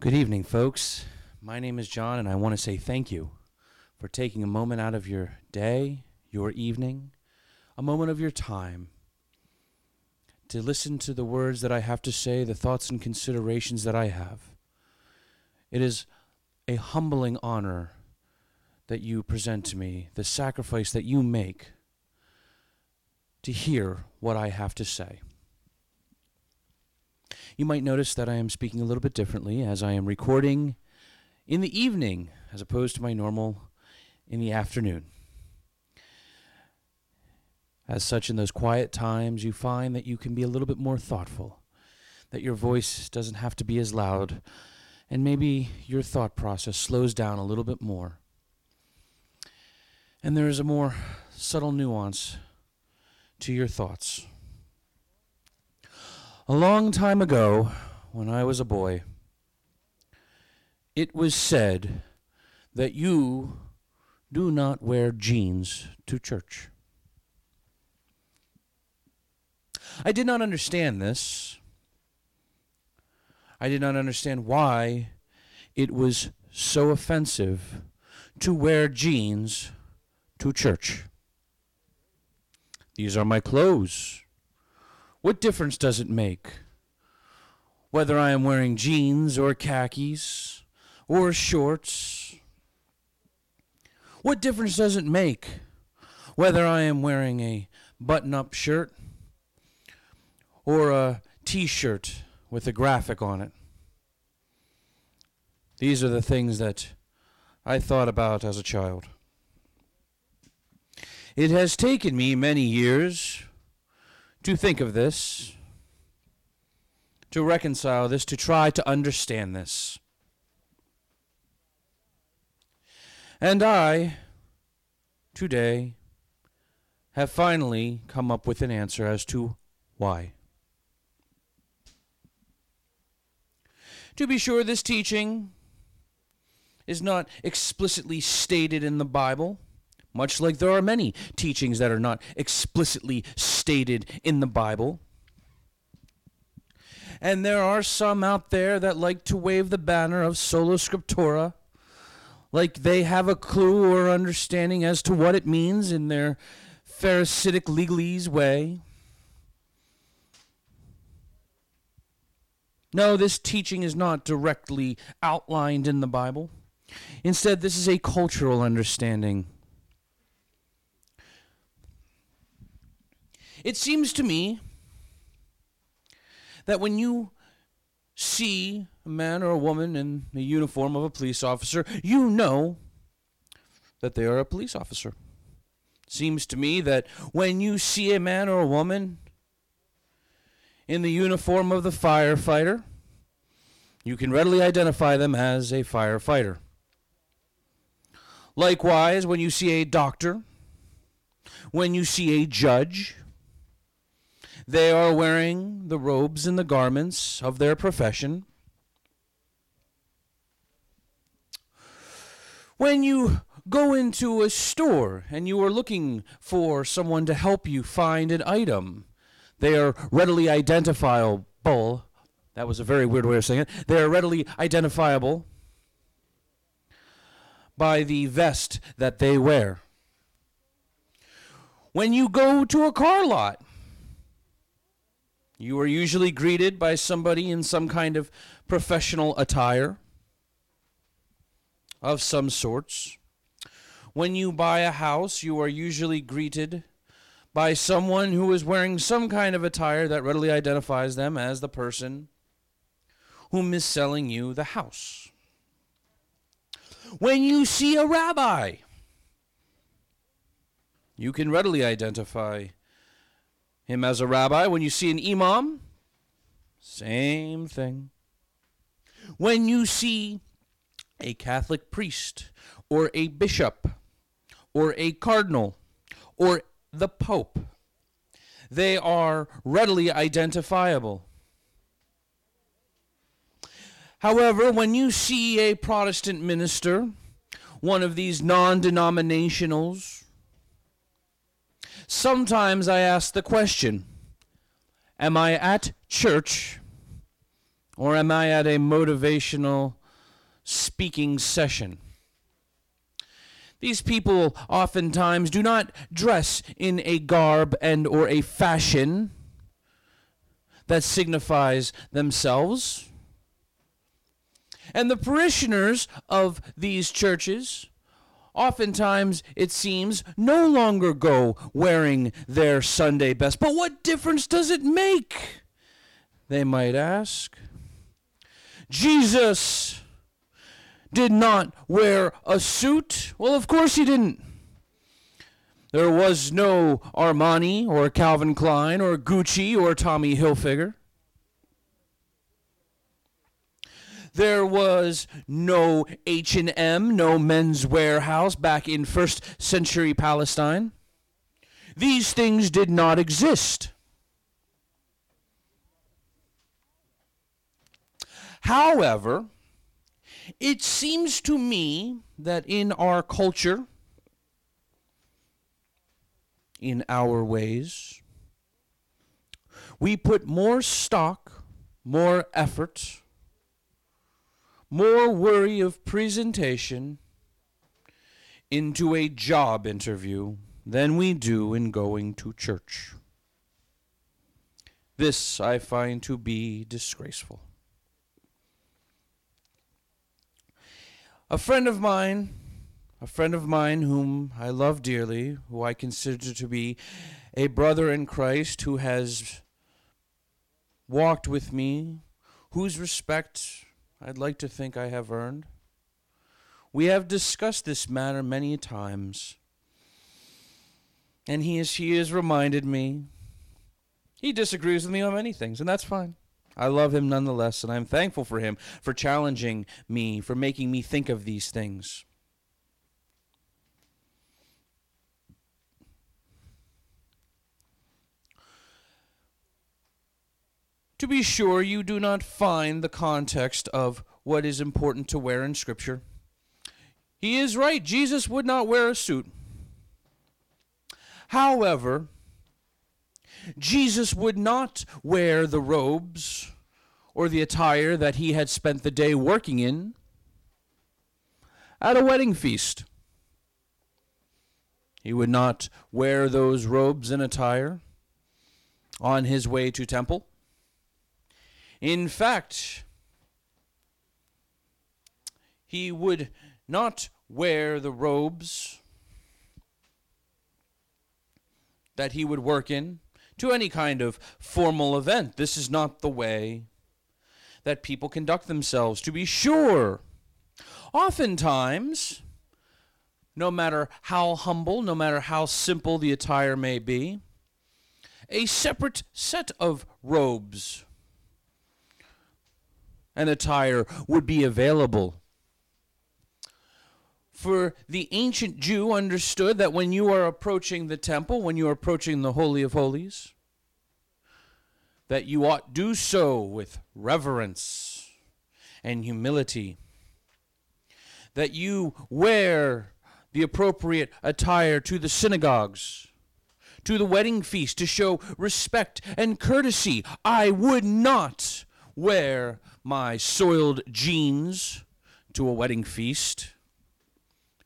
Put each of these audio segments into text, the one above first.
Good evening, folks. My name is John, and I want to say thank you for taking a moment out of your day, your evening, a moment of your time to listen to the words that I have to say, the thoughts and considerations that I have. It is a humbling honor that you present to me, the sacrifice that you make to hear what I have to say. You might notice that I am speaking a little bit differently as I am recording in the evening as opposed to my normal in the afternoon. As such, in those quiet times, you find that you can be a little bit more thoughtful, that your voice doesn't have to be as loud, and maybe your thought process slows down a little bit more. And there is a more subtle nuance to your thoughts. A long time ago, when I was a boy, it was said that you do not wear jeans to church. I did not understand this. I did not understand why it was so offensive to wear jeans to church. These are my clothes. What difference does it make whether I am wearing jeans or khakis or shorts? What difference does it make whether I am wearing a button up shirt or a t shirt with a graphic on it? These are the things that I thought about as a child. It has taken me many years to think of this, to reconcile this, to try to understand this. And I, today, have finally come up with an answer as to why. To be sure, this teaching is not explicitly stated in the Bible, much like there are many teachings that are not explicitly stated in the Bible. And there are some out there that like to wave the banner of sola scriptura, like they have a clue or understanding as to what it means in their Pharisaic legalese way. No, this teaching is not directly outlined in the Bible. Instead, this is a cultural understanding. It seems to me that when you see a man or a woman in the uniform of a police officer, you know that they are a police officer. It Seems to me that when you see a man or a woman in the uniform of the firefighter, you can readily identify them as a firefighter. Likewise, when you see a doctor, when you see a judge, they are wearing the robes and the garments of their profession. When you go into a store and you are looking for someone to help you find an item, they are readily identifiable. That was a very weird way of saying it. They are readily identifiable by the vest that they wear. When you go to a car lot, you are usually greeted by somebody in some kind of professional attire of some sorts. When you buy a house, you are usually greeted by someone who is wearing some kind of attire that readily identifies them as the person whom is selling you the house. When you see a rabbi, you can readily identify him as a rabbi. When you see an imam, same thing. When you see a Catholic priest or a bishop or a cardinal or the pope, they are readily identifiable. However, when you see a Protestant minister, one of these non denominationals, sometimes I ask the question Am I at church Or am I at a motivational speaking session? These people oftentimes do not dress in a garb and or a fashion that signifies themselves. And the parishioners of these churches oftentimes, it seems, no longer go wearing their Sunday best. But what difference does it make? They might ask. Jesus did not wear a suit. Well, of course he didn't. There was no Armani or Calvin Klein or Gucci or Tommy Hilfiger. There was no H&M, no Men's Wearhouse back in first century Palestine. These things did not exist. However, it seems to me that in our culture, in our ways, we put more stock, more effort, more worry of presentation into a job interview than we do in going to church. This I find to be disgraceful. A friend of mine, a friend of mine whom I love dearly, who I consider to be a brother in Christ, who has walked with me, whose respect I'd like to think I have earned. We have discussed this matter many times, and he has, he has reminded me. He disagrees with me on many things, and that's fine. I love him nonetheless, and I'm thankful for him for challenging me, for making me think of these things. To be sure, you do not find the context of what is important to wear in Scripture. He is right. Jesus would not wear a suit. However, Jesus would not wear the robes or the attire that he had spent the day working in at a wedding feast. He would not wear those robes and attire on his way to temple. In fact, he would not wear the robes that he would work in to any kind of formal event. This is not the way that people conduct themselves, to be sure. Oftentimes, no matter how humble, no matter how simple the attire may be, a separate set of robes and attire would be available. For the ancient Jew understood that when you are approaching the temple, when you are approaching the Holy of Holies, that you ought do so with reverence and humility. That you wear the appropriate attire to the synagogues, to the wedding feast to show respect and courtesy. I would not wear my soiled jeans to a wedding feast.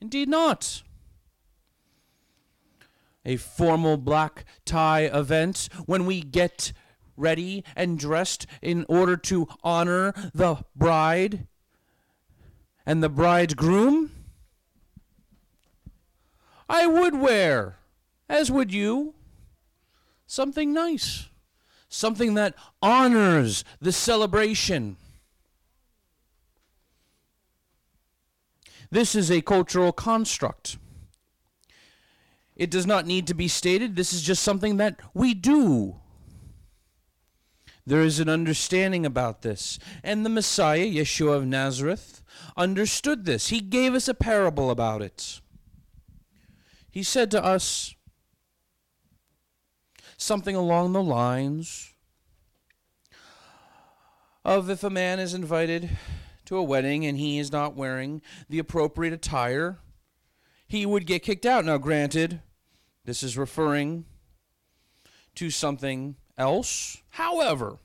Indeed, not. A formal black tie event when we get ready and dressed in order to honor the bride and the bridegroom. I would wear, as would you, something nice, something that honors the celebration. This is a cultural construct. It does not need to be stated. This is just something that we do. There is an understanding about this. And the Messiah, Yeshua of Nazareth, understood this. He gave us a parable about it. He said to us something along the lines of if a man is invited to a wedding and he is not wearing the appropriate attire, he would get kicked out. Now, granted, this is referring to something else. However,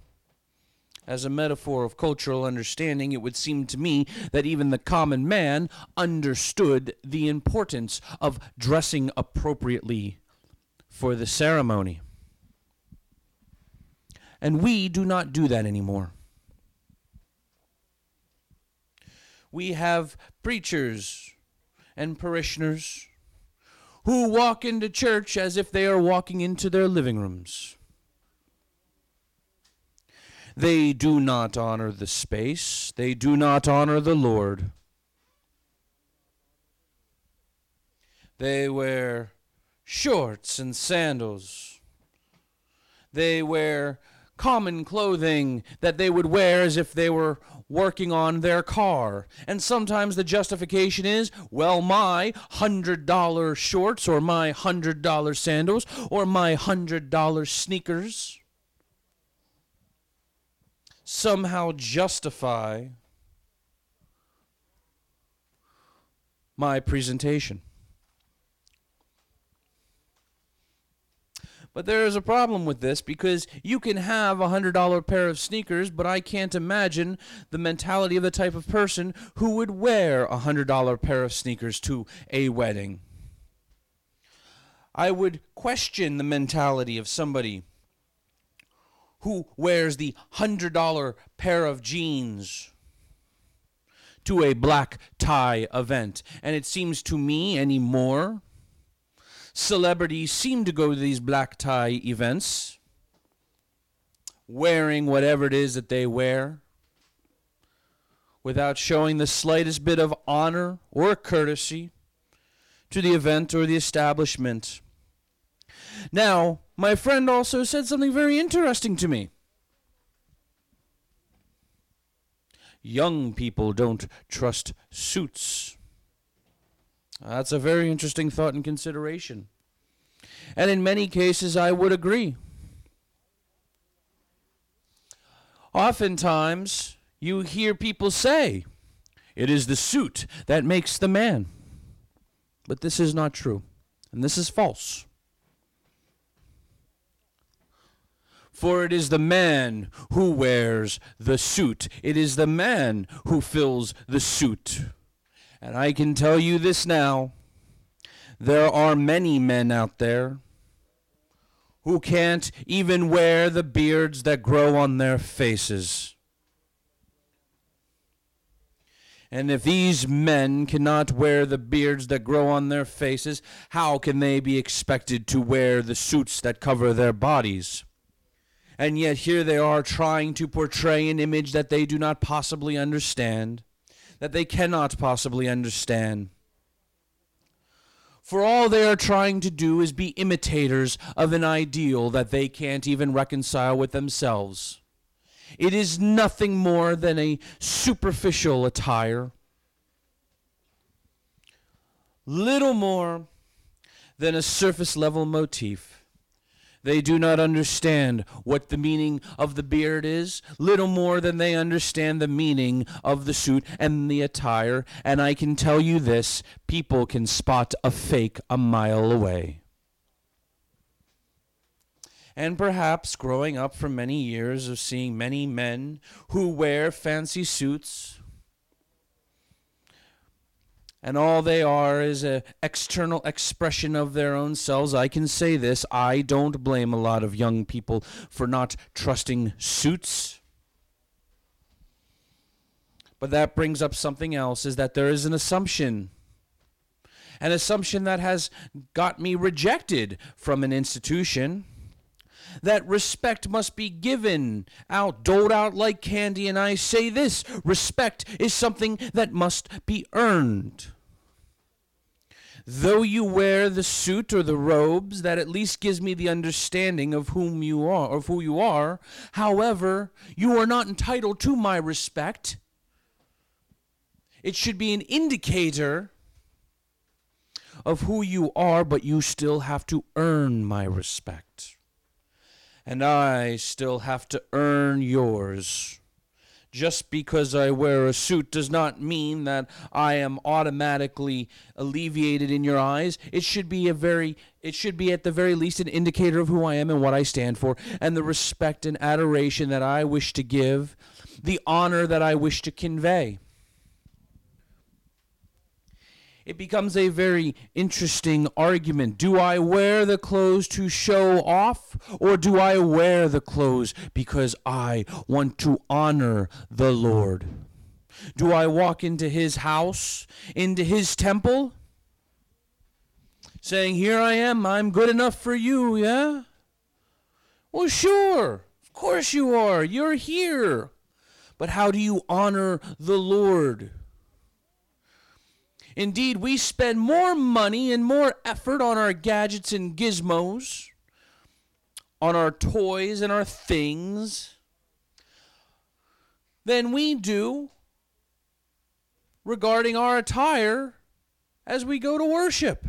As a metaphor of cultural understanding, it would seem to me that even the common man understood the importance of dressing appropriately for the ceremony. And we do not do that anymore. We have preachers and parishioners who walk into church as if they are walking into their living rooms. They do not honor the space, they do not honor the Lord. They wear shorts and sandals. They wear common clothing that they would wear as if they were working on their car. And sometimes the justification is, well, my $100 shorts or my $100 sandals or my $100 sneakers somehow justify my presentation. But there is a problem with this because you can have a $100 pair of sneakers, but I can't imagine the mentality of the type of person who would wear a $100 pair of sneakers to a wedding. I would question the mentality of somebody who wears the $100 pair of jeans to a black tie event. And it seems to me anymore celebrities seem to go to these black tie events wearing whatever it is that they wear without showing the slightest bit of honor or courtesy to the event or the establishment. Now, my friend also said something very interesting to me. Young people don't trust suits. That's a very interesting thought and consideration. And in many cases, I would agree. Oftentimes, you hear people say, it is the suit that makes the man. But this is not true, and this is false. For it is the man who wears the suit, it is the man who fills the suit. And I can tell you this now there are many men out there who can't even wear the beards that grow on their faces. And if these men cannot wear the beards that grow on their faces, how can they be expected to wear the suits that cover their bodies? And yet here they are trying to portray an image that they do not possibly understand that they cannot possibly understand. For all they are trying to do is be imitators of an ideal that they can't even reconcile with themselves. It is nothing more than a superficial attire, little more than a surface level motif. They do not understand what the meaning of the beard is, little more than they understand the meaning of the suit and the attire. And I can tell you this people can spot a fake a mile away. And perhaps growing up for many years of seeing many men who wear fancy suits, and all they are is an external expression of their own selves. I can say this I don't blame a lot of young people for not trusting suits. But that brings up something else is that there is an assumption. An assumption that has got me rejected from an institution that respect must be given out, doled out like candy. And I say this respect is something that must be earned. Though you wear the suit or the robes, that at least gives me the understanding of whom you are, of who you are. However, you are not entitled to my respect. It should be an indicator of who you are, but you still have to earn my respect. And I still have to earn yours just because I wear a suit does not mean that I am automatically alleviated in your eyes. It should be a very it should be at the very least an indicator of who I am and what I stand for and the respect and adoration that I wish to give, the honor that I wish to convey it becomes a very interesting argument. Do I wear the clothes to show off, or do I wear the clothes because I want to honor the Lord? Do I walk into his house, into his temple, saying, Here I am, I'm good enough for you, yeah? Well, sure, of course you are. You're here. But how do you honor the Lord? Indeed, we spend more money and more effort on our gadgets and gizmos, on our toys and our things, than we do regarding our attire as we go to worship.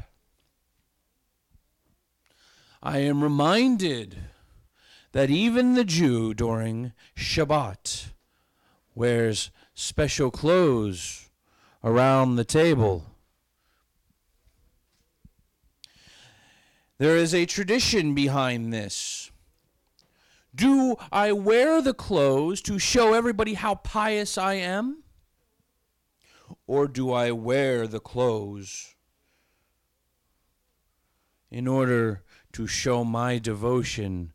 I am reminded that even the Jew during Shabbat wears special clothes around the table. There is a tradition behind this. Do I wear the clothes to show everybody how pious I am? Or do I wear the clothes in order to show my devotion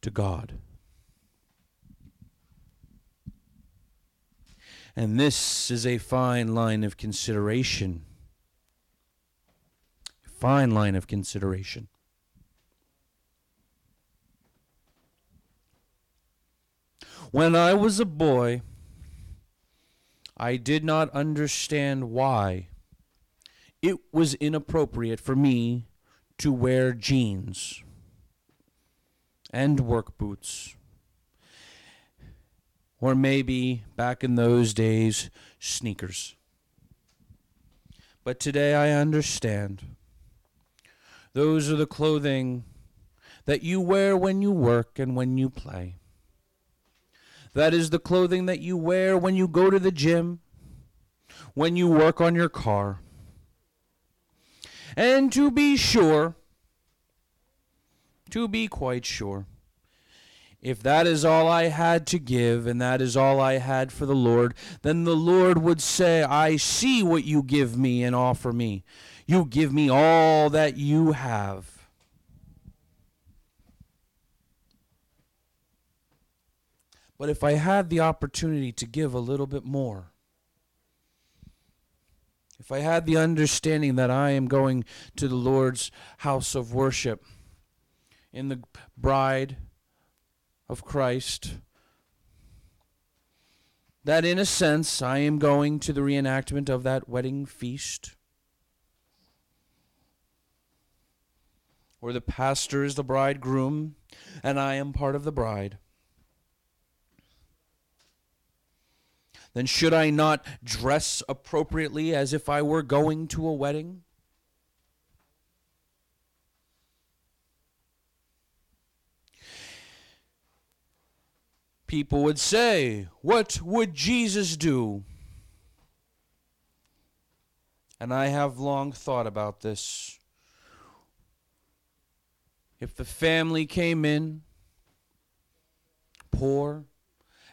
to God? And this is a fine line of consideration. Fine line of consideration. When I was a boy, I did not understand why it was inappropriate for me to wear jeans and work boots or maybe back in those days, sneakers. But today I understand. Those are the clothing that you wear when you work and when you play. That is the clothing that you wear when you go to the gym, when you work on your car. And to be sure, to be quite sure, if that is all I had to give, and that is all I had for the Lord, then the Lord would say, I see what you give me and offer me. You give me all that you have. But if I had the opportunity to give a little bit more, if I had the understanding that I am going to the Lord's house of worship in the bride of Christ. That in a sense, I am going to the reenactment of that wedding feast. Where the pastor is the bridegroom and I am part of the bride. Then should I not dress appropriately as if I were going to a wedding? People would say, What would Jesus do? And I have long thought about this. If the family came in poor,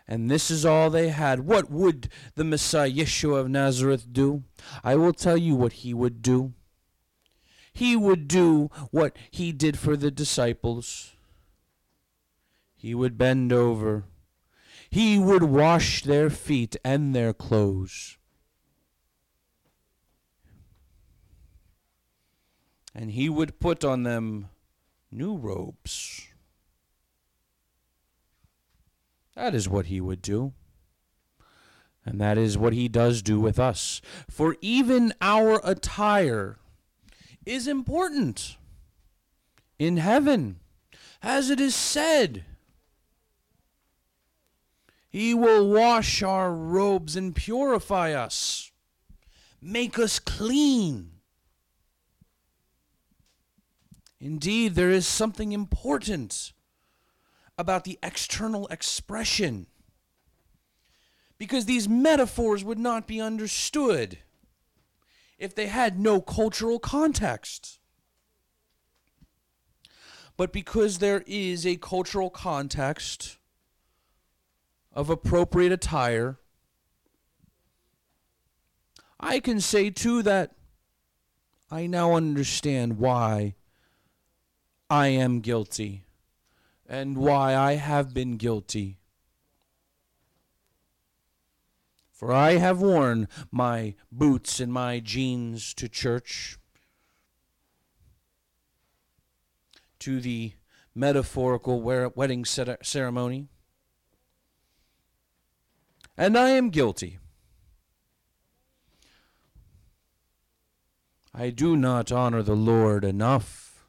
and this is all they had, what would the Messiah Yeshua of Nazareth do? I will tell you what he would do. He would do what he did for the disciples. He would bend over he would wash their feet and their clothes. And he would put on them new robes. That is what he would do. And that is what he does do with us. For even our attire is important in heaven, as it is said. He will wash our robes and purify us, make us clean. Indeed, there is something important about the external expression Because these metaphors would not be understood if they had no cultural context. But because there is a cultural context of appropriate attire, I can say too that I now understand why I am guilty and why I have been guilty. For I have worn my boots and my jeans to church, to the metaphorical wedding ceremony, and I am guilty. I do not honor the Lord enough.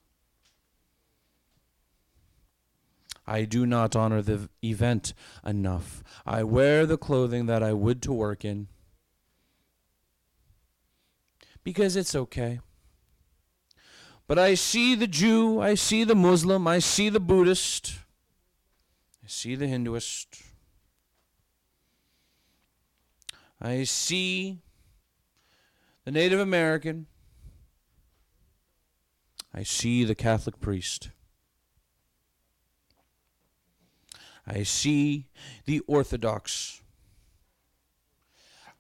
I do not honor the event enough. I wear the clothing that I would to work in because it's okay. But I see the Jew, I see the Muslim, I see the Buddhist, I see the Hinduist, I see the Native American, I see the Catholic priest. I see the Orthodox.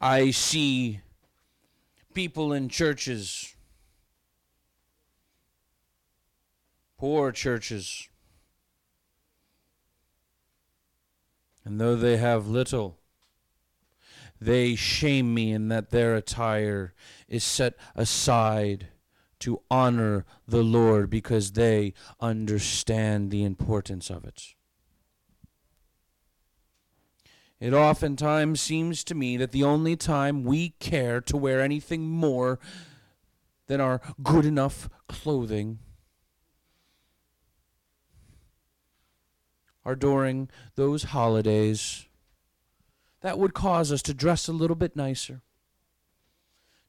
I see people in churches, poor churches. And though they have little, they shame me in that their attire is set aside to honor the Lord because they understand the importance of it. It oftentimes seems to me that the only time we care to wear anything more than our good enough clothing are during those holidays that would cause us to dress a little bit nicer,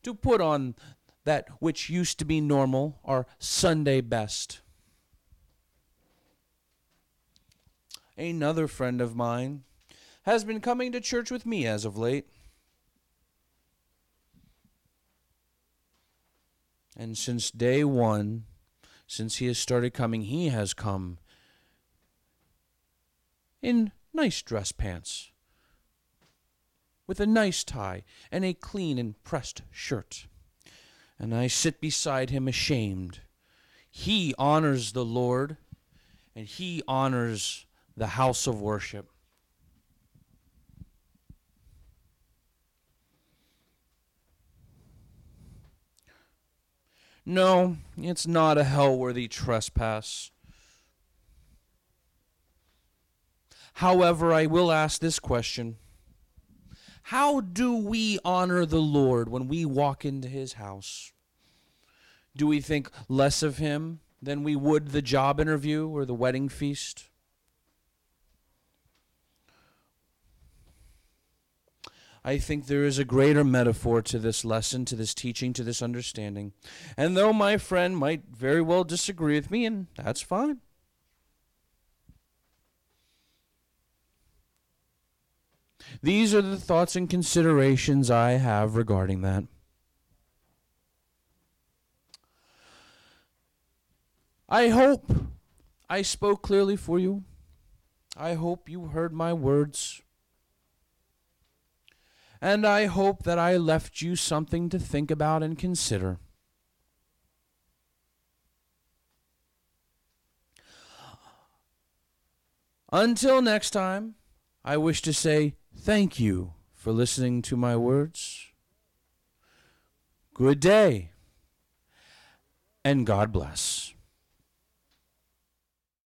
to put on that which used to be normal, our Sunday best. Another friend of mine has been coming to church with me as of late. And since day one, since he has started coming, he has come in nice dress pants, with a nice tie, and a clean and pressed shirt and I sit beside him ashamed. He honors the Lord, and he honors the house of worship. No, it's not a hell worthy trespass. However, I will ask this question how do we honor the Lord when we walk into his house? Do we think less of him than we would the job interview or the wedding feast? I think there is a greater metaphor to this lesson, to this teaching, to this understanding. And though my friend might very well disagree with me, and that's fine, These are the thoughts and considerations I have regarding that. I hope I spoke clearly for you. I hope you heard my words. And I hope that I left you something to think about and consider. Until next time, I wish to say Thank you for listening to my words. Good day, and God bless.